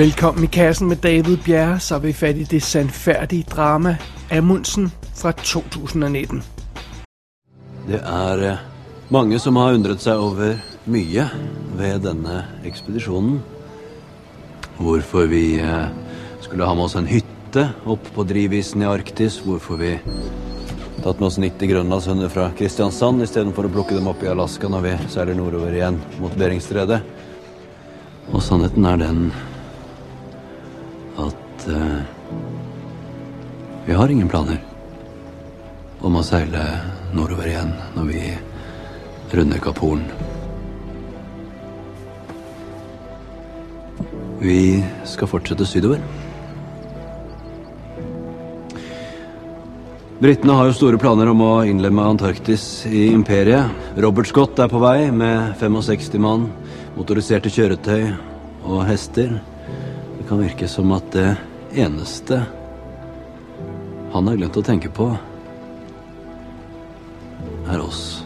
Velkommen i kassen med David Bjerre, så er vi fat i det sandfærdige drama Amundsen fra 2019. Det er eh, mange som har undret seg over mye ved denne ekspedisjonen. Hvorfor vi eh, skulle ha med os en hytte opp på drivisen i Arktis. Hvorfor vi tatt med oss 90 grønlandshøner fra Kristiansand istedenfor å plukke dem opp i Alaska når vi seiler nordover igjen mot Beringstredet. Og sannheten er den at uh, vi har ingen planer om å seile nordover igjen når vi runder Kapp Horn. Vi skal fortsette sydover. Britene har jo store planer om å innlemme Antarktis i imperiet. Robert Scott er på vei med 65 mann, motoriserte kjøretøy og hester. Det kan virke som at det eneste han har glemt å tenke på, er oss.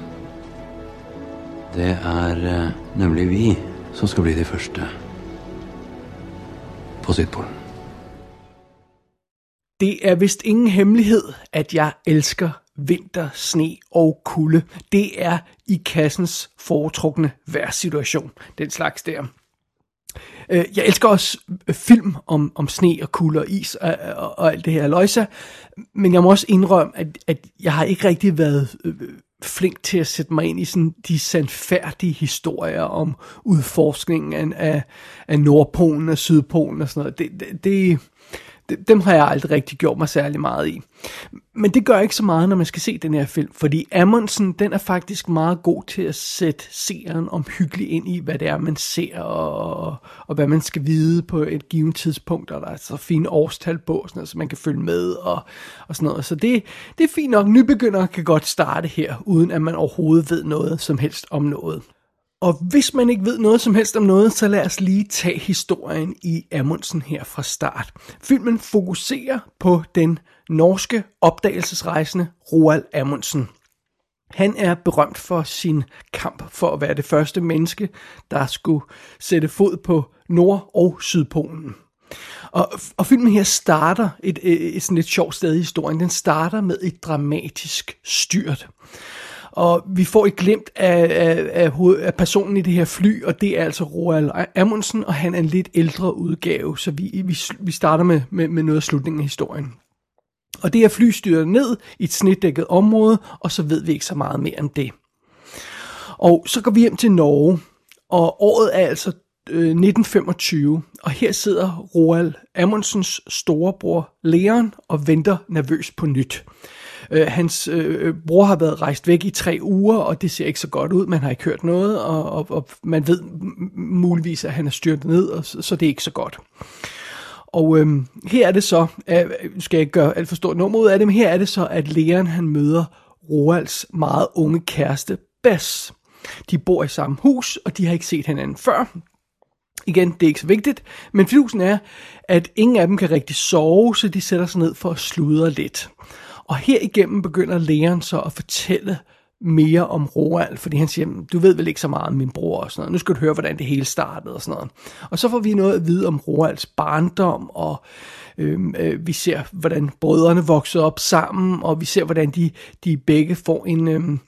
Det er eh, nemlig vi som skal bli de første på Sydpolen. Det er vist ingen hemmelighed, at jeg elsker vinter, sne og kulde. Det er i kassens foretrukne vejrsituation, den slags der. Øh, Jeg elsker også øh, film om, om sne og kulde og is og, og, og alt det her løjse, men jeg må også indrømme, at, at jeg har ikke rigtig været øh, flink til at sætte mig ind i sådan de sandfærdige historier om udforskningen af, af, af Nordpolen og Sydpolen og sådan noget. Det, det, det, det- dem har jeg aldrig rigtig gjort mig særlig meget i. Men det gør ikke så meget, når man skal se den her film, fordi Amundsen, den er faktisk meget god til at sætte seeren omhyggeligt ind i, hvad det er, man ser, og, og hvad man skal vide på et givet tidspunkt, og der er så fine årstal på, sådan noget, så man kan følge med, og, og sådan noget. Så det, det er fint nok. Nybegyndere kan godt starte her, uden at man overhovedet ved noget som helst om noget. Og hvis man ikke ved noget som helst om noget, så lad os lige tage historien i Amundsen her fra start. Filmen fokuserer på den norske opdagelsesrejsende Roald Amundsen. Han er berømt for sin kamp for at være det første menneske, der skulle sætte fod på Nord- og Sydpolen. Og, og filmen her starter et, et, et sådan lidt sjovt sted i historien. Den starter med et dramatisk styrt. Og vi får et glimt af, af, af, hoved, af personen i det her fly, og det er altså Roald Amundsen, og han er en lidt ældre udgave, så vi, vi, vi starter med, med, med noget af slutningen af historien. Og det her fly styrer ned i et snedækket område, og så ved vi ikke så meget mere om det. Og så går vi hjem til Norge, og året er altså øh, 1925, og her sidder Roald Amundsens storebror Leon og venter nervøst på nyt. Øh, hans øh, øh, bror har været rejst væk i tre uger, og det ser ikke så godt ud. Man har ikke hørt noget, og, og, og man ved muligvis, at han er styrtet ned, og, så, så det er ikke så godt. Og øhm, her er det så, øh, skal jeg ikke gøre alt for stort nummer ud af det, men her er det så, at Leon han møder Roalds meget unge kæreste, Bess. De bor i samme hus, og de har ikke set hinanden før. Igen, det er ikke så vigtigt, men fidusen er, at ingen af dem kan rigtig sove, så de sætter sig ned for at sludre lidt. Og her igennem begynder Leon så at fortælle mere om Roald, fordi han siger, du ved vel ikke så meget om min bror og sådan noget. Nu skal du høre, hvordan det hele startede og sådan noget. Og så får vi noget at vide om Roalds barndom, og øhm, øh, vi ser, hvordan brødrene voksede op sammen, og vi ser, hvordan de, de begge får en, øhm,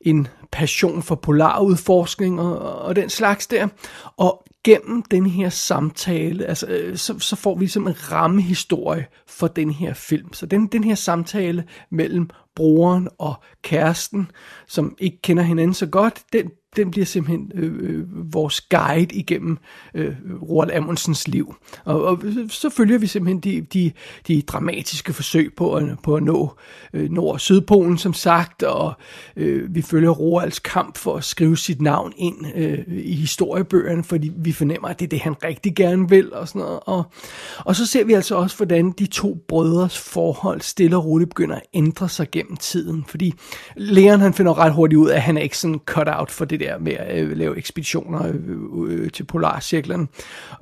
en passion for polarudforskning og, og den slags der. Og gennem den her samtale, altså, øh, så, så får vi ligesom en rammehistorie for den her film. Så den, den her samtale mellem broren og kæresten, som ikke kender hinanden så godt, den, den bliver simpelthen øh, øh, vores guide igennem øh, Roald Amundsens liv. Og, og så følger vi simpelthen de, de, de dramatiske forsøg på at, på at nå øh, Nord- og Sydpolen, som sagt, og øh, vi følger Roalds kamp for at skrive sit navn ind øh, i historiebøgerne, fordi vi fornemmer, at det er det, han rigtig gerne vil, og sådan noget. Og, og så ser vi altså også, hvordan de to brødres forhold stille og roligt begynder at ændre sig gennem tiden. Fordi Leon han finder ret hurtigt ud af, at han er ikke sådan cut out for det der med at øh, lave ekspeditioner øh, øh, øh til polarcirklen.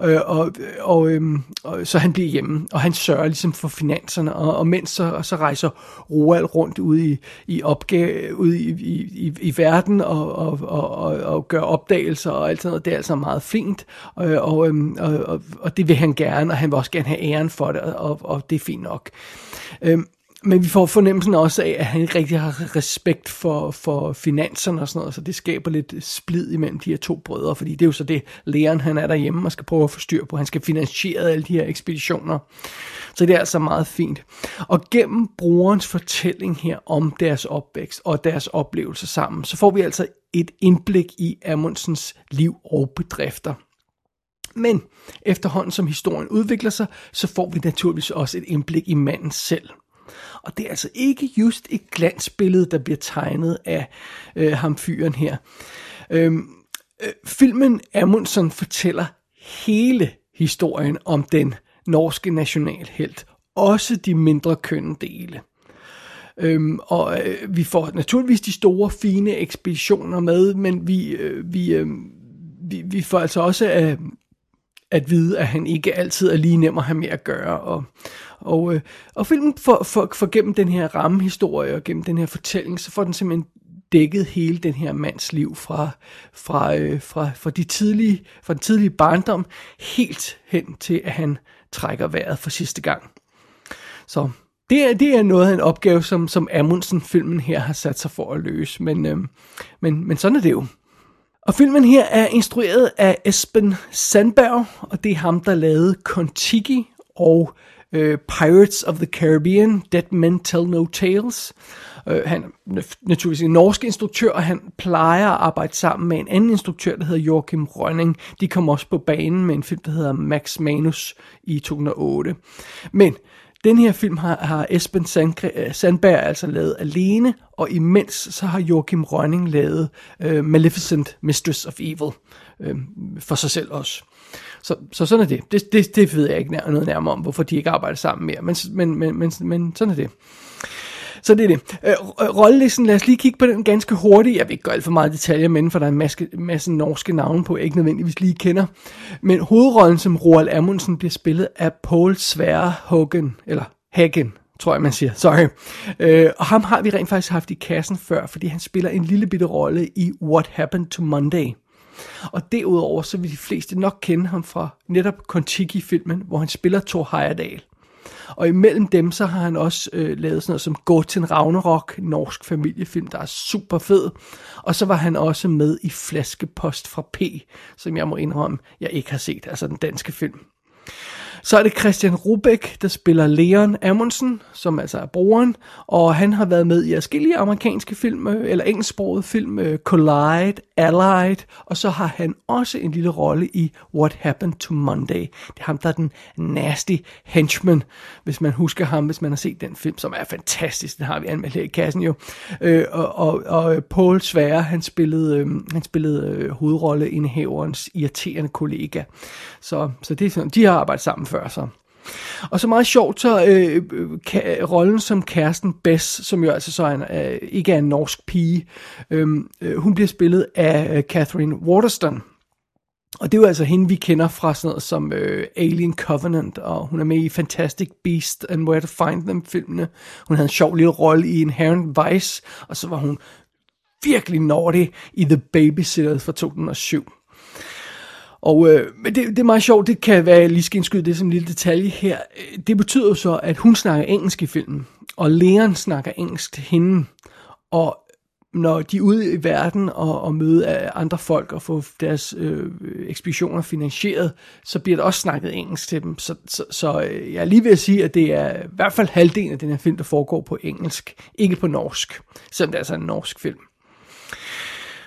Øh, og, og, øh, og, så han bliver hjemme, og han sørger ligesom for finanserne. Og, og mens så, så rejser Roald rundt ude i, i opgave, ude i, i, i, i verden og, og, og, og, og gør opdagelser og alt sådan noget. Det er altså meget fint, øh, og, og, og, og, og det vil han gerne, og han vil også gerne have æren for det, og, og det er fint nok. Øh, men vi får fornemmelsen også af, at han ikke rigtig har respekt for, for finanserne og sådan noget, så det skaber lidt splid imellem de her to brødre, fordi det er jo så det, Leon han er derhjemme og skal prøve at få styr på. Han skal finansiere alle de her ekspeditioner. Så det er altså meget fint. Og gennem brugerens fortælling her om deres opvækst og deres oplevelser sammen, så får vi altså et indblik i Amundsens liv og bedrifter. Men efterhånden som historien udvikler sig, så får vi naturligvis også et indblik i manden selv. Og det er altså ikke just et glansbillede, der bliver tegnet af øh, ham fyren her. Øhm, øh, filmen Amundsen fortæller hele historien om den norske nationalhelt. Også de mindre kønne dele. Øhm, og øh, vi får naturligvis de store, fine ekspeditioner med, men vi, øh, vi, øh, vi, vi får altså også øh, at vide, at han ikke altid er lige nem at have med at gøre. Og, og, øh, og filmen for, for, for gennem den her rammehistorie og gennem den her fortælling, så får den simpelthen dækket hele den her mands liv fra, fra, øh, fra, fra, de tidlige, fra den tidlige barndom helt hen til, at han trækker vejret for sidste gang. Så det er, det er noget af en opgave, som, som Amundsen-filmen her har sat sig for at løse, men, øh, men, men sådan er det jo. Og filmen her er instrueret af Esben Sandberg, og det er ham, der lavede Kontiki og øh, Pirates of the Caribbean, Dead Men Tell No Tales. Øh, han er naturligvis en norsk instruktør, og han plejer at arbejde sammen med en anden instruktør, der hedder Joachim Rønning. De kom også på banen med en film, der hedder Max Manus i 2008. Men den her film har, har Esben øh, Sandberg altså lavet alene, og imens så har Joachim Rønning lavet øh, Maleficent Mistress of Evil øh, for sig selv også. Så, så sådan er det. det. Det, det ved jeg ikke nær, noget nærmere om, hvorfor de ikke arbejder sammen mere, men, men, men, men, men sådan er det. Så det er det. Øh, øh rollelisten, lad os lige kigge på den ganske hurtigt. Jeg vil ikke gøre alt for meget detaljer med for der er en masse, masse norske navne på, jeg ikke nødvendigvis lige kender. Men hovedrollen som Roald Amundsen bliver spillet af Paul Sverre Hagen, eller Hagen, tror jeg, man siger. Sorry. Øh, og ham har vi rent faktisk haft i kassen før, fordi han spiller en lille bitte rolle i What Happened to Monday. Og derudover så vil de fleste nok kende ham fra netop Kontiki-filmen, hvor han spiller Thor Heyerdahl. Og imellem dem, så har han også øh, lavet sådan noget som Goten Ragnarok, norsk familiefilm, der er super fed. Og så var han også med i Flaskepost fra P, som jeg må indrømme, jeg ikke har set, altså den danske film. Så er det Christian Rubek, der spiller Leon Amundsen, som altså er broren, og han har været med i forskellige amerikanske film, øh, eller engelsksproget film, øh, Collide, Allied, og så har han også en lille rolle i What Happened to Monday. Det er ham, der er den nasty henchman, hvis man husker ham, hvis man har set den film, som er fantastisk, den har vi anmeldt her i kassen jo. Øh, og, og, og Paul Sverre, han spillede, øh, han spillede hovedrolleindehaverens irriterende kollega. Så, så det er sådan, de har arbejdet sammen før så. Og så meget sjovt, så øh, øh, ka, rollen som kæresten Bess, som jo altså så er en, øh, ikke er en norsk pige, øhm, øh, hun bliver spillet af øh, Catherine Waterston. Og det er jo altså hende, vi kender fra sådan noget som øh, Alien Covenant, og hun er med i Fantastic Beast and Where to Find Them filmene. Hun havde en sjov lille rolle i Inherent Vice, og så var hun virkelig nordig i The Babysitter fra 2007. Og øh, det, det er meget sjovt, det kan være, jeg lige skal indskyde det som en lille detalje her. Det betyder jo så, at hun snakker engelsk i filmen, og læreren snakker engelsk til hende. Og når de er ude i verden og, og møde andre folk og få deres øh, ekspeditioner finansieret, så bliver der også snakket engelsk til dem. Så, så, så øh, jeg er lige ved at sige, at det er i hvert fald halvdelen af den her film, der foregår på engelsk, ikke på norsk, selvom det altså er altså en norsk film.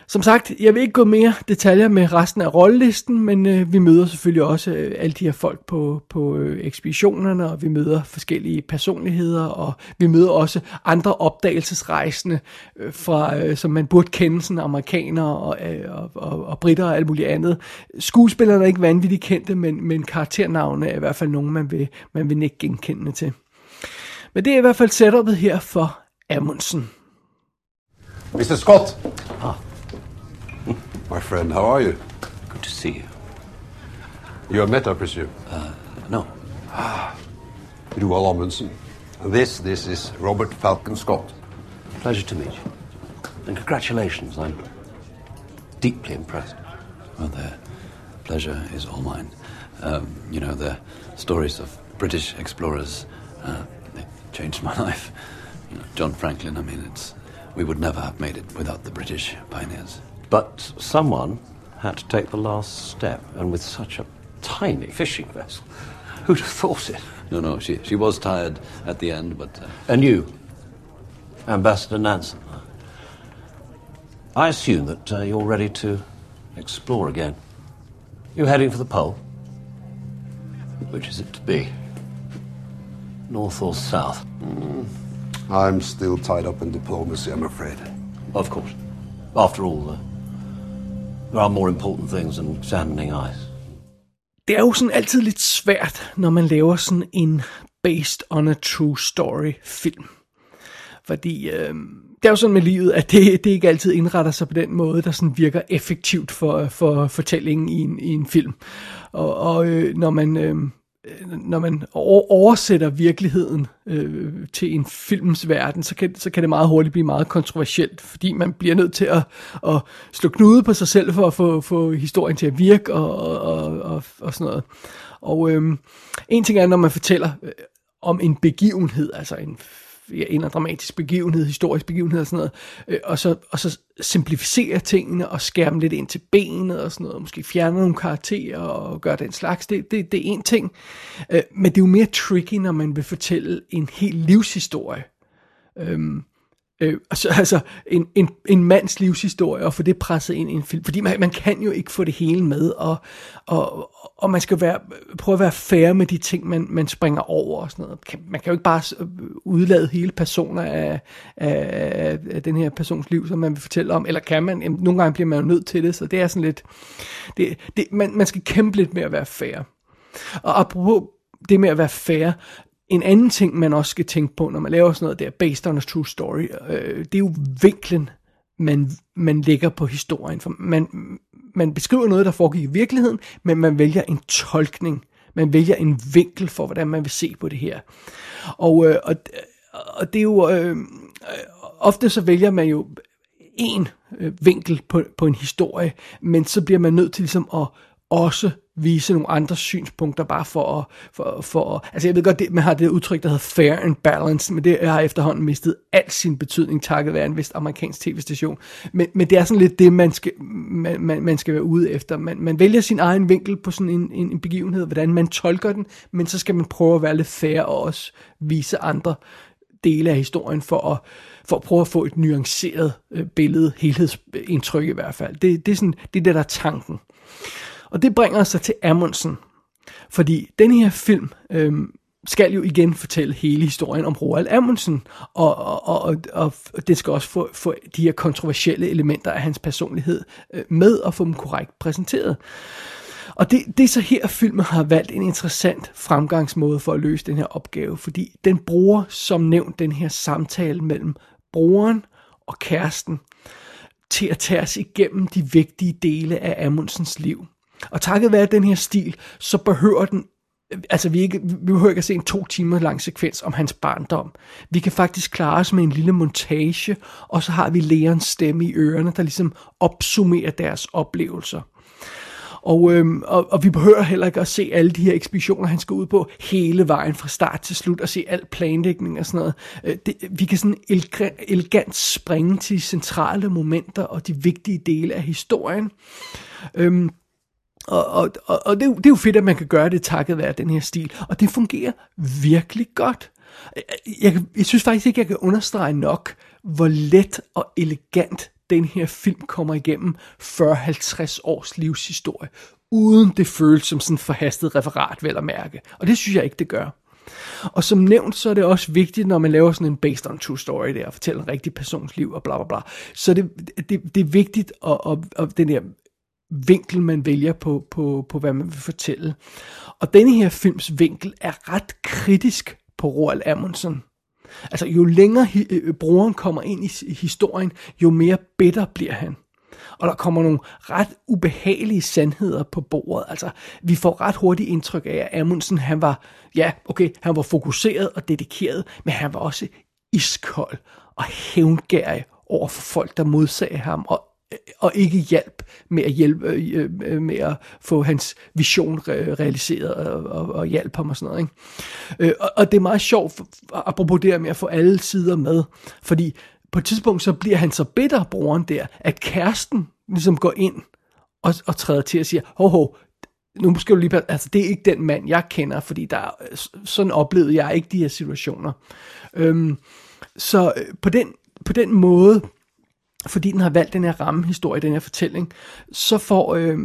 Som sagt, jeg vil ikke gå mere detaljer med resten af rollelisten, men øh, vi møder selvfølgelig også øh, alle de her folk på, på øh, ekspeditionerne, og vi møder forskellige personligheder, og vi møder også andre opdagelsesrejsende, øh, fra, øh, som man burde kende, sådan amerikanere og, øh, og, og, og britter og alt muligt andet. Skuespillerne er ikke vanvittigt kendte, men, men karakternavne er i hvert fald nogen, man vil, man vil ikke genkende til. Men det er i hvert fald setupet her for Amundsen. Mr. Scott. Ah. My friend, how are you? Good to see you. You have met, I presume. No, Roald Amundsen. And this, this is Robert Falcon Scott. pleasure to meet you. And congratulations, I'm deeply impressed. Well, the pleasure is all mine. Um, you know, the stories of British explorers, uh, they changed my life. You know, John Franklin, I mean, it's we would never have made it without the British pioneers. But someone had to take the last step, and with such a tiny fishing vessel. Who'd have thought it? No, no, she she was tired at the end, but uh, And you, Ambassador Nansen. I assume that uh, you're ready to explore again. You heading for the pole? Which is it to be? North or south? I'm still tied up in diplomacy, I'm afraid. Of course. After all, uh, there are more important things than examining ice. Det er jo sådan altid lidt svært, når man laver sådan en based on a true story film. Fordi øh, det er jo sådan med livet, at det, det ikke altid indretter sig på den måde, der sådan virker effektivt for, for fortællingen i en, i en film. Og, og øh, når man... Øh, Øh, når man oversætter virkeligheden øh, til en films verden, så kan, så kan det meget hurtigt blive meget kontroversielt, fordi man bliver nødt til at, at slå knude på sig selv for at få, få historien til at virke og, og, og, og, og sådan noget. Og øh, en ting er, når man fortæller øh, om en begivenhed, altså en, ja, en dramatisk begivenhed, historisk begivenhed og sådan noget, øh, og, så, og så simplificere tingene og skære dem lidt ind til benet og sådan noget, og måske fjerne nogle karakterer og gøre den slags, det, det, det er en ting. Øh, men det er jo mere tricky, når man vil fortælle en hel livshistorie. Øhm, Øh, altså, altså en, en, en mands livshistorie, og få det presset ind i en film. Fordi man, man kan jo ikke få det hele med, og, og, og man skal være, prøve at være fair med de ting, man, man springer over og sådan noget. Man kan jo ikke bare øh, udlade hele personer af, af, af den her persons liv, som man vil fortælle om, eller kan man? Jamen, nogle gange bliver man jo nødt til det, så det er sådan lidt, det, det, man, man skal kæmpe lidt med at være fair. Og apropos det med at være fair, en anden ting, man også skal tænke på, når man laver sådan noget der, based on a true story, øh, det er jo vinklen, man, man lægger på historien. For man, man beskriver noget, der foregik i virkeligheden, men man vælger en tolkning. Man vælger en vinkel for, hvordan man vil se på det her. Og, øh, og, og det er jo... Øh, øh ofte så vælger man jo en øh, vinkel på, på en historie, men så bliver man nødt til ligesom at også vise nogle andre synspunkter, bare for at, for, for at, altså jeg ved godt, det, man har det udtryk, der hedder fair and balanced, men det har efterhånden mistet al sin betydning, takket være en vist amerikansk tv-station. Men, men det er sådan lidt det, man skal, man, man, man skal være ude efter. Man, man vælger sin egen vinkel på sådan en, en, en begivenhed, hvordan man tolker den, men så skal man prøve at være lidt fair og også vise andre dele af historien for at, for at prøve at få et nuanceret øh, billede, helhedsindtryk i hvert fald. Det, det, er sådan, det er det, der er tanken. Og det bringer os så til Amundsen. Fordi den her film øh, skal jo igen fortælle hele historien om Roald Amundsen, og, og, og, og, og det skal også få, få de her kontroversielle elementer af hans personlighed øh, med og få dem korrekt præsenteret. Og det, det er så her, filmen har valgt en interessant fremgangsmåde for at løse den her opgave, fordi den bruger som nævnt den her samtale mellem brugeren og kæresten til at tage os igennem de vigtige dele af Amundsens liv. Og takket være den her stil, så behøver den Altså, vi, ikke, vi behøver ikke at se en to timer lang sekvens om hans barndom. Vi kan faktisk klare os med en lille montage, og så har vi lærerens stemme i ørerne, der ligesom opsummerer deres oplevelser. Og, øhm, og, og vi behøver heller ikke at se alle de her ekspeditioner, han skal ud på, hele vejen fra start til slut, og se al planlægning og sådan noget. Øh, det, vi kan sådan elegant, elegant springe til de centrale momenter og de vigtige dele af historien. Øhm, og, og, og, og det, er jo- det er jo fedt, at man kan gøre det takket være den her stil. Og det fungerer virkelig godt. Jeg, jeg, synes faktisk ikke, jeg kan understrege nok, hvor let og elegant den her film kommer igennem 40-50 års livshistorie, uden det føles som sådan forhastet referat, vel at mærke. Og det synes jeg ikke, det gør. Og som nævnt, så er det også vigtigt, når man laver sådan en based on true story der, og fortæller en rigtig persons liv og bla bla bla, så det, det, det er vigtigt, at, at, at den der vinkel, man vælger på, på, på, hvad man vil fortælle. Og denne her films vinkel er ret kritisk på Roald Amundsen. Altså, jo længere hi- øh, broren kommer ind i historien, jo mere bitter bliver han. Og der kommer nogle ret ubehagelige sandheder på bordet. Altså, vi får ret hurtigt indtryk af, at Amundsen, han var, ja, okay, han var fokuseret og dedikeret, men han var også iskold og hævngærig over for folk, der modsagde ham, og Øh, og ikke hjælp med at hjælpe øh, øh, øh med at få hans vision realiseret og, og, og hjælpe ham og sådan noget. Ikke? Øh, og, og det er meget sjovt, apropos det med at få alle sider med, fordi på et tidspunkt så bliver han så bitter, broren der, at kæresten ligesom går ind og, og træder til og siger, hov, hov, nu skal du lige, altså det er ikke den mand, jeg kender, fordi der, sådan oplevede jeg ikke de her situationer. Øhm, så på den, på den måde, fordi den har valgt den her rammehistorie, den her fortælling, så får, øh,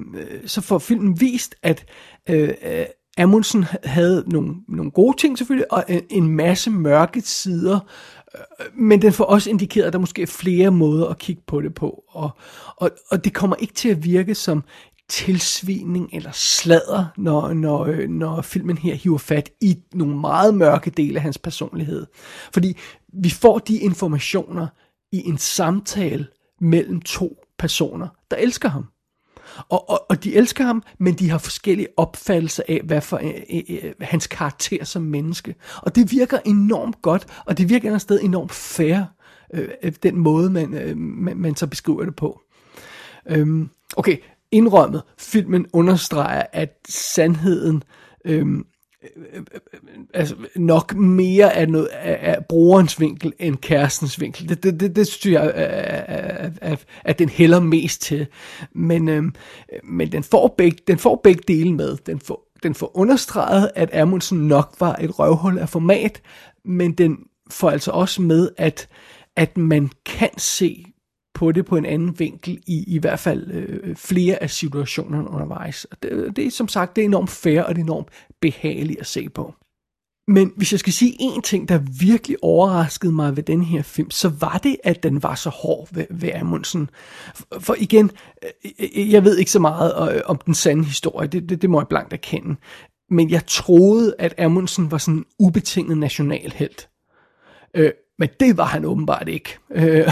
så får filmen vist, at øh, Amundsen havde nogle, nogle gode ting selvfølgelig, og en, en masse mørke sider, øh, men den får også indikeret, at der måske er flere måder at kigge på det på, og, og, og det kommer ikke til at virke som tilsvining eller sladder, når, når, øh, når filmen her hiver fat i nogle meget mørke dele af hans personlighed. Fordi vi får de informationer, i en samtale mellem to personer, der elsker ham. Og, og, og de elsker ham, men de har forskellige opfattelser af, hvad for øh, øh, øh hans karakter som menneske. Og det virker enormt godt, og det virker et sted enormt fair, øh, øh, den måde, man, øh, man, man så beskriver det på. Øhm, okay, indrømmet, filmen understreger, at sandheden øh, Øh, øh, øh, altså, nok mere af, noget, af, af brugerens vinkel end kærestens vinkel. Det, det, det, det synes jeg, at, at, at den hælder mest til. Men, øhm, men den, får begge, den får begge dele med. Den får, den får understreget, at Amundsen nok var et røvhul af format, men den får altså også med, at, at man kan se på det på en anden vinkel i i hvert fald øh, flere af situationerne undervejs. Det, det er som sagt det er enormt fair og det er enormt behagelig at se på. Men hvis jeg skal sige en ting, der virkelig overraskede mig ved den her film, så var det, at den var så hård ved, ved Amundsen. For igen, øh, øh, jeg ved ikke så meget øh, om den sande historie, det, det, det må jeg blankt erkende. Men jeg troede, at Amundsen var sådan en ubetinget nationalhelt. Øh, men det var han åbenbart ikke. Øh,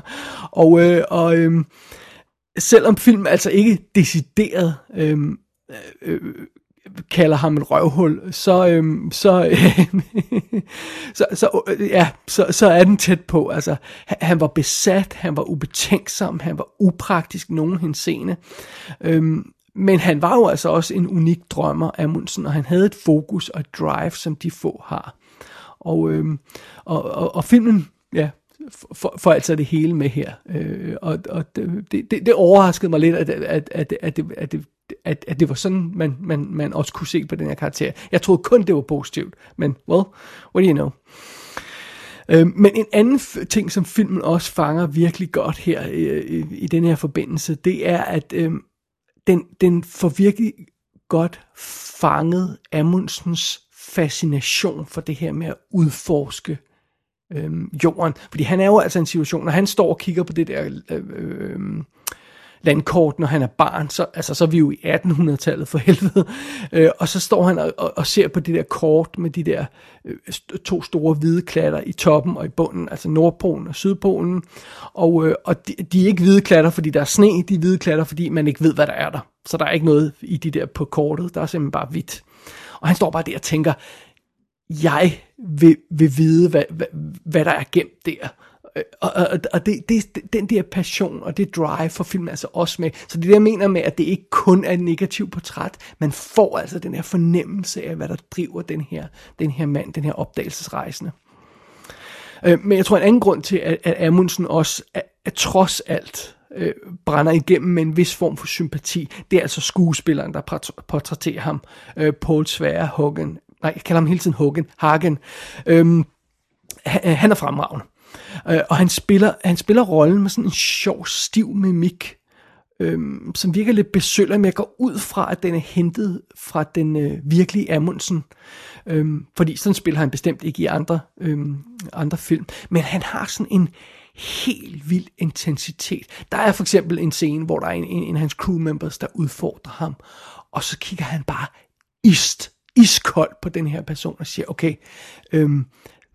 og øh, og øh, selvom filmen altså ikke decideret øhm, øh, øh, kalder ham en røvhul, så, øhm, så, så, så, øh, ja, så, så er den tæt på. Altså, han var besat, han var ubetænksom, han var upraktisk nogen henseende. Øhm, men han var jo altså også en unik drømmer, Amundsen, og han havde et fokus og et drive, som de få har. Og, øhm, og, og, og filmen, ja, får, for altså det hele med her. Øh, og og det, det, det overraskede mig lidt, at, at, at, at, det, at, det, at, at det var sådan, man, man, man også kunne se på den her karakter. Jeg troede kun, det var positivt, men well, what do you know? Øh, men en anden ting, som filmen også fanger virkelig godt her øh, i, i den her forbindelse, det er, at øh, den, den får virkelig godt fanget Amundsens fascination for det her med at udforske øh, jorden. Fordi han er jo altså en situation, når han står og kigger på det der øh, øh, landkort, når han er barn, så, altså, så er vi jo i 1800-tallet for helvede, øh, og så står han og, og, og ser på det der kort med de der øh, to store hvide klatter i toppen og i bunden, altså Nordpolen og Sydpolen, og, øh, og de, de er ikke hvide klatter, fordi der er sne, de er hvide klatter, fordi man ikke ved, hvad der er der. Så der er ikke noget i de der på kortet, der er simpelthen bare hvidt. Og han står bare der og tænker, jeg vil, vil vide, hvad, hvad, hvad der er gemt der. Øh, og, og, og det, det, den der passion og det drive for filmen altså også med. Så det der jeg mener med, at det ikke kun er et negativt portræt, man får altså den her fornemmelse af, hvad der driver den her, den her mand, den her opdagelsesrejsende. Øh, men jeg tror en anden grund til, at, at Amundsen også, at, at trods alt, øh, brænder igennem med en vis form for sympati. Det er altså skuespilleren, der portrætterer ham. Øh, Paul Sverre Hagen. Nej, jeg kalder ham hele tiden Hagen. Øhm, Hagen. Øh, han er fremragende. Øh, og han spiller, han spiller rollen med sådan en sjov, stiv mimik, øhm, som virker lidt besøller, men jeg går ud fra, at den er hentet fra den øh, virkelige Amundsen. Øhm, fordi sådan spiller han bestemt ikke i andre, øhm, andre film. Men han har sådan en helt vild intensitet. Der er for eksempel en scene, hvor der er en, en, en af hans crew members, der udfordrer ham, og så kigger han bare ist, iskold på den her person og siger, okay, øhm,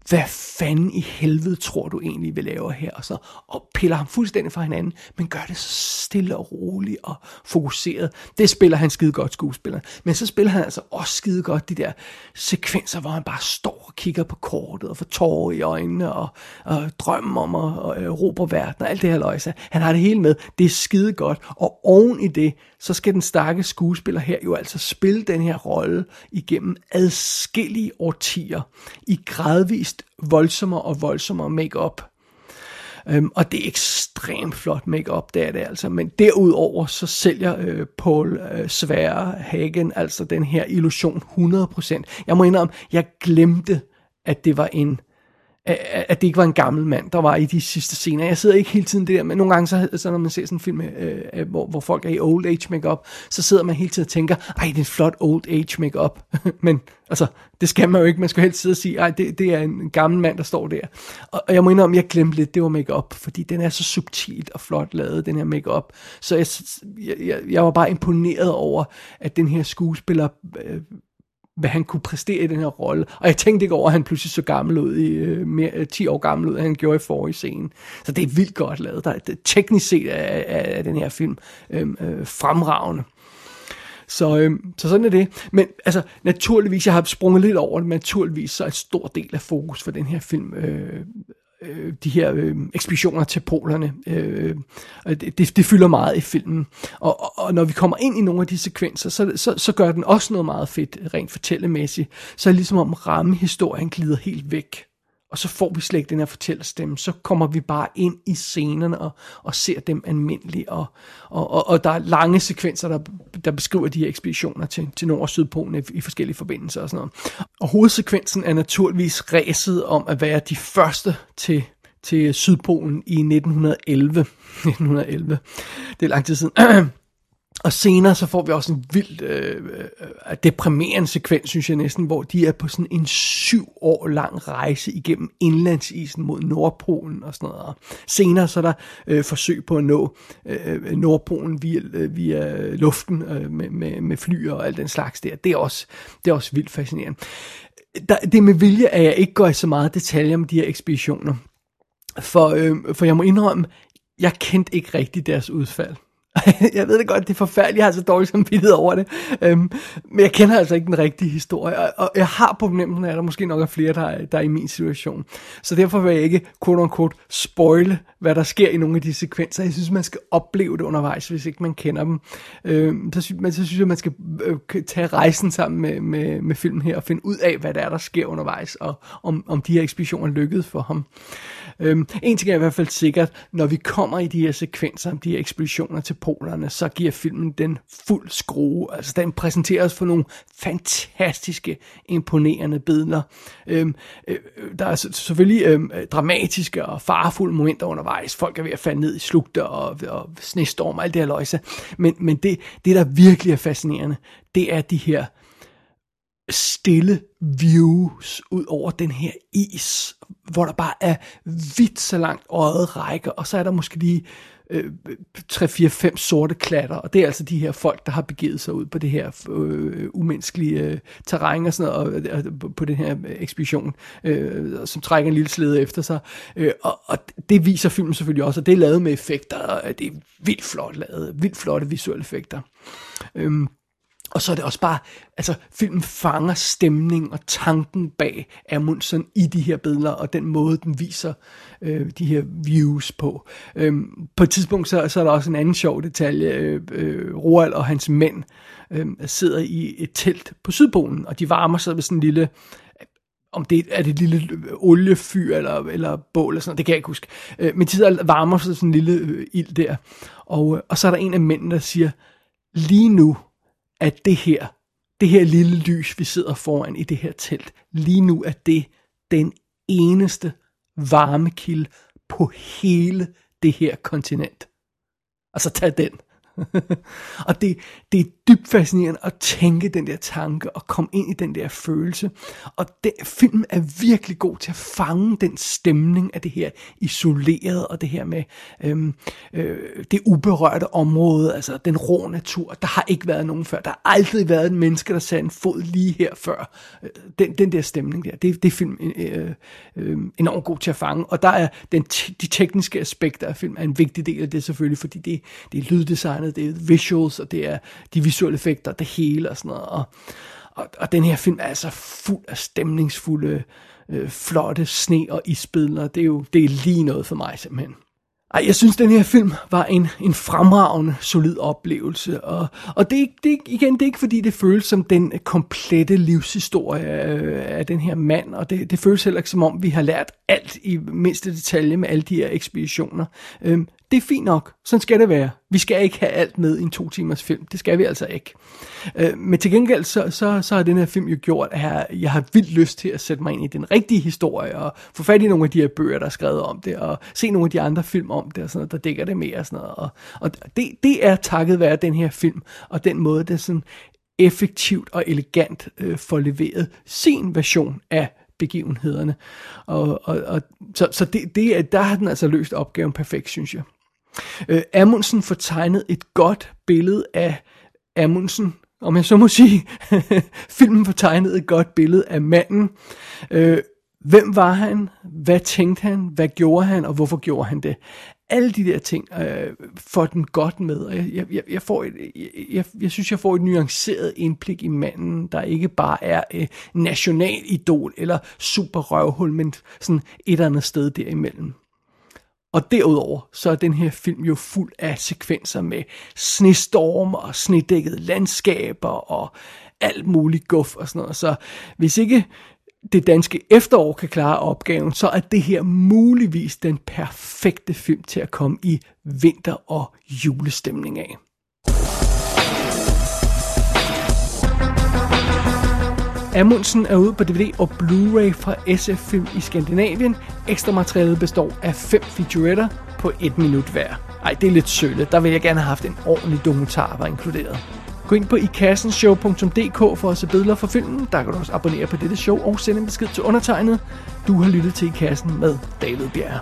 hvad fanden i helvede tror du egentlig, vi laver her? Og, så, og piller ham fuldstændig fra hinanden, men gør det så stille og roligt og fokuseret. Det spiller han skide godt skuespiller. Men så spiller han altså også skide godt de der sekvenser, hvor han bare står og kigger på kortet og får tårer i øjnene og, og drømmer om at og, øh, verden og alt det her løjse. Han har det hele med. Det er skide godt. Og oven i det, så skal den stakke skuespiller her jo altså spille den her rolle igennem adskillige årtier i gradvist voldsommere og voldsommere makeup. Øhm, og det er ekstremt flot makeup det er det altså. Men derudover så sælger øh, Paul øh, Sverre Hagen altså den her illusion 100%. Jeg må indrømme, jeg glemte, at det var en at det ikke var en gammel mand, der var i de sidste scener. Jeg sidder ikke hele tiden der, men nogle gange, så, så når man ser sådan en film, øh, øh hvor, hvor folk er i old age makeup, så sidder man hele tiden og tænker, ej, det er en flot old age makeup. men altså, det skal man jo ikke. Man skal helst sidde og sige, ej, det, det er en gammel mand, der står der. Og, og jeg må indrømme, jeg glemte lidt, det var makeup, fordi den er så subtilt og flot lavet, den her makeup. Så jeg, jeg, jeg var bare imponeret over, at den her skuespiller øh, hvad han kunne præstere i den her rolle. Og jeg tænkte ikke over, at han pludselig så gammel ud, i, øh, mere, øh, 10 år gammel ud, end han gjorde i forrige scene. Så det er vildt godt lavet. Der, det, teknisk set er, er, er den her film øh, øh, fremragende. Så, øh, så sådan er det. Men altså, naturligvis, jeg har sprunget lidt over det, men naturligvis så er en stor del af fokus for den her film øh, de her øh, ekspeditioner til polerne. Øh, det, det fylder meget i filmen. Og, og, og når vi kommer ind i nogle af de sekvenser, så, så, så gør den også noget meget fedt, rent fortællemæssigt. Så er det ligesom om rammehistorien glider helt væk og så får vi slet ikke den her fortællerstemme, så kommer vi bare ind i scenerne og, og ser dem almindeligt, og, og, og, og der er lange sekvenser, der, der beskriver de her ekspeditioner til, til Nord- og Sydpolen i, i forskellige forbindelser og sådan noget. Og hovedsekvensen er naturligvis ræset om at være de første til, til Sydpolen i 1911. 1911. Det er lang tid siden. Og senere så får vi også en vild øh, øh, deprimerende sekvens, synes jeg næsten, hvor de er på sådan en syv år lang rejse igennem indlandsisen mod Nordpolen og sådan noget. Senere så er der øh, forsøg på at nå øh, øh Nordpolen via, øh, via luften øh, med, med, med fly og alt den slags der. Det er også, det er også vildt fascinerende. Der, det med vilje, at jeg ikke går i så meget detaljer om de her ekspeditioner. For, øh, for jeg må indrømme, jeg kendte ikke rigtig deres udfald. jeg ved det godt, det er forfærdeligt, jeg har så dårlig samvittighed over det. Øhm, men jeg kender altså ikke den rigtige historie, og, og jeg har på fornemmelsen, at der måske nok er flere, der er, der er i min situation. Så derfor vil jeg ikke, quote unquote, spoile, hvad der sker i nogle af de sekvenser. Jeg synes, man skal opleve det undervejs, hvis ikke man kender dem. Øhm, så, men så synes jeg, man skal øh, tage rejsen sammen med, med, med filmen her, og finde ud af, hvad der er, der sker undervejs, og om, om de her ekspeditioner lykkedes for ham. Øhm, en ting er i hvert fald sikkert, når vi kommer i de her sekvenser, de her ekspeditioner til polerne, så giver filmen den fuld skrue. Altså den præsenteres for nogle fantastiske, imponerende billeder. Øhm, øh, øh der er selvfølgelig øhm, dramatiske og farfulde momenter undervejs. Folk er ved at falde ned i slugter og, og snestorm og alt det her løjse. Men, men det, det, der virkelig er fascinerende, det er de her stille views ud over den her is, hvor der bare er vidt så langt øjet rækker, og så er der måske lige øh, 3-4-5 sorte klatter, og det er altså de her folk, der har begivet sig ud på det her øh, umenneskelige øh, terræn og sådan noget, og, og på den her øh, ekspedition, øh, som trækker en lille slede efter sig. Øh, og, og det viser filmen selvfølgelig også, og det er lavet med effekter, og det er vildt flot lavet, vildt flotte visuelle effekter. Øh, og så er det også bare, altså filmen fanger stemning og tanken bag Amundsen i de her billeder, og den måde, den viser øh, de her views på. Øhm, på et tidspunkt, så, så er der også en anden sjov detalje. Øh, øh, Roald og hans mænd øh, sidder i et telt på Sydpolen, og de varmer sig ved sådan en lille om det er det et lille oliefyr eller, eller bål eller sådan noget, det kan jeg ikke huske. Øh, men de sidder varmer sig sådan en lille øh, ild der. Og, øh, og så er der en af mændene, der siger, lige nu, at det her, det her lille lys, vi sidder foran i det her telt, lige nu er det den eneste varmekilde på hele det her kontinent. Altså tag den. og det, det er dybt fascinerende at tænke den der tanke og komme ind i den der følelse. Og den, filmen er virkelig god til at fange den stemning af det her isoleret og det her med øhm, øh, det uberørte område, altså den rå natur. Der har ikke været nogen før. Der har aldrig været en menneske, der satte en fod lige her før. Øh, den, den der stemning der, det, det er film øh, øh, enormt god til at fange. Og der er den, de tekniske aspekter af film er en vigtig del af det selvfølgelig, fordi det, det er lyddesignet, det er visuals, og det er de visuelle effekter, det hele og sådan noget. Og, og, og den her film er altså fuld af stemningsfulde, øh, flotte sne og isbidler. Det er jo det er lige noget for mig simpelthen. Ej, jeg synes, den her film var en, en fremragende, solid oplevelse. Og, og det, det, igen, det er ikke fordi, det føles som den komplette livshistorie af, af den her mand. Og det, det føles heller ikke som om, vi har lært alt i mindste detalje med alle de her ekspeditioner. Øhm, det er fint nok. Sådan skal det være. Vi skal ikke have alt med i en to timers film. Det skal vi altså ikke. Øh, men til gengæld, så, så, så har den her film jo gjort, at jeg, jeg har vildt lyst til at sætte mig ind i den rigtige historie, og få fat i nogle af de her bøger, der er skrevet om det, og se nogle af de andre film om det, og sådan noget, der dækker det mere. Og, sådan noget. og, og det, det er takket være den her film, og den måde, det sådan effektivt og elegant øh, får leveret sin version af begivenhederne. Og, og, og, så så det, det, der har den altså løst opgaven perfekt, synes jeg. Øh, Amundsen får tegnet et godt billede af Amundsen, om jeg så må sige. Filmen får tegnet et godt billede af manden. Øh, hvem var han? Hvad tænkte han? Hvad gjorde han? Og hvorfor gjorde han det? Alle de der ting øh, får den godt med. Og jeg, jeg, jeg, får et, jeg, jeg synes, jeg får et nuanceret indblik i manden, der ikke bare er øh, nationalidol eller super røvhul, men sådan et eller andet sted derimellem. Og derudover, så er den her film jo fuld af sekvenser med snestorm og snedækkede landskaber og alt muligt guf og sådan noget. Så hvis ikke det danske efterår kan klare opgaven, så er det her muligvis den perfekte film til at komme i vinter- og julestemning af. Amundsen er ude på DVD og Blu-ray fra SF Film i Skandinavien. Ekstra materialet består af fem featuretter på et minut hver. Ej, det er lidt sølle. Der vil jeg gerne have haft en ordentlig dokumentar var inkluderet. Gå ind på ikassenshow.dk for at se billeder fra filmen. Der kan du også abonnere på dette show og sende en besked til undertegnet. Du har lyttet til I Kassen med David Bjerg.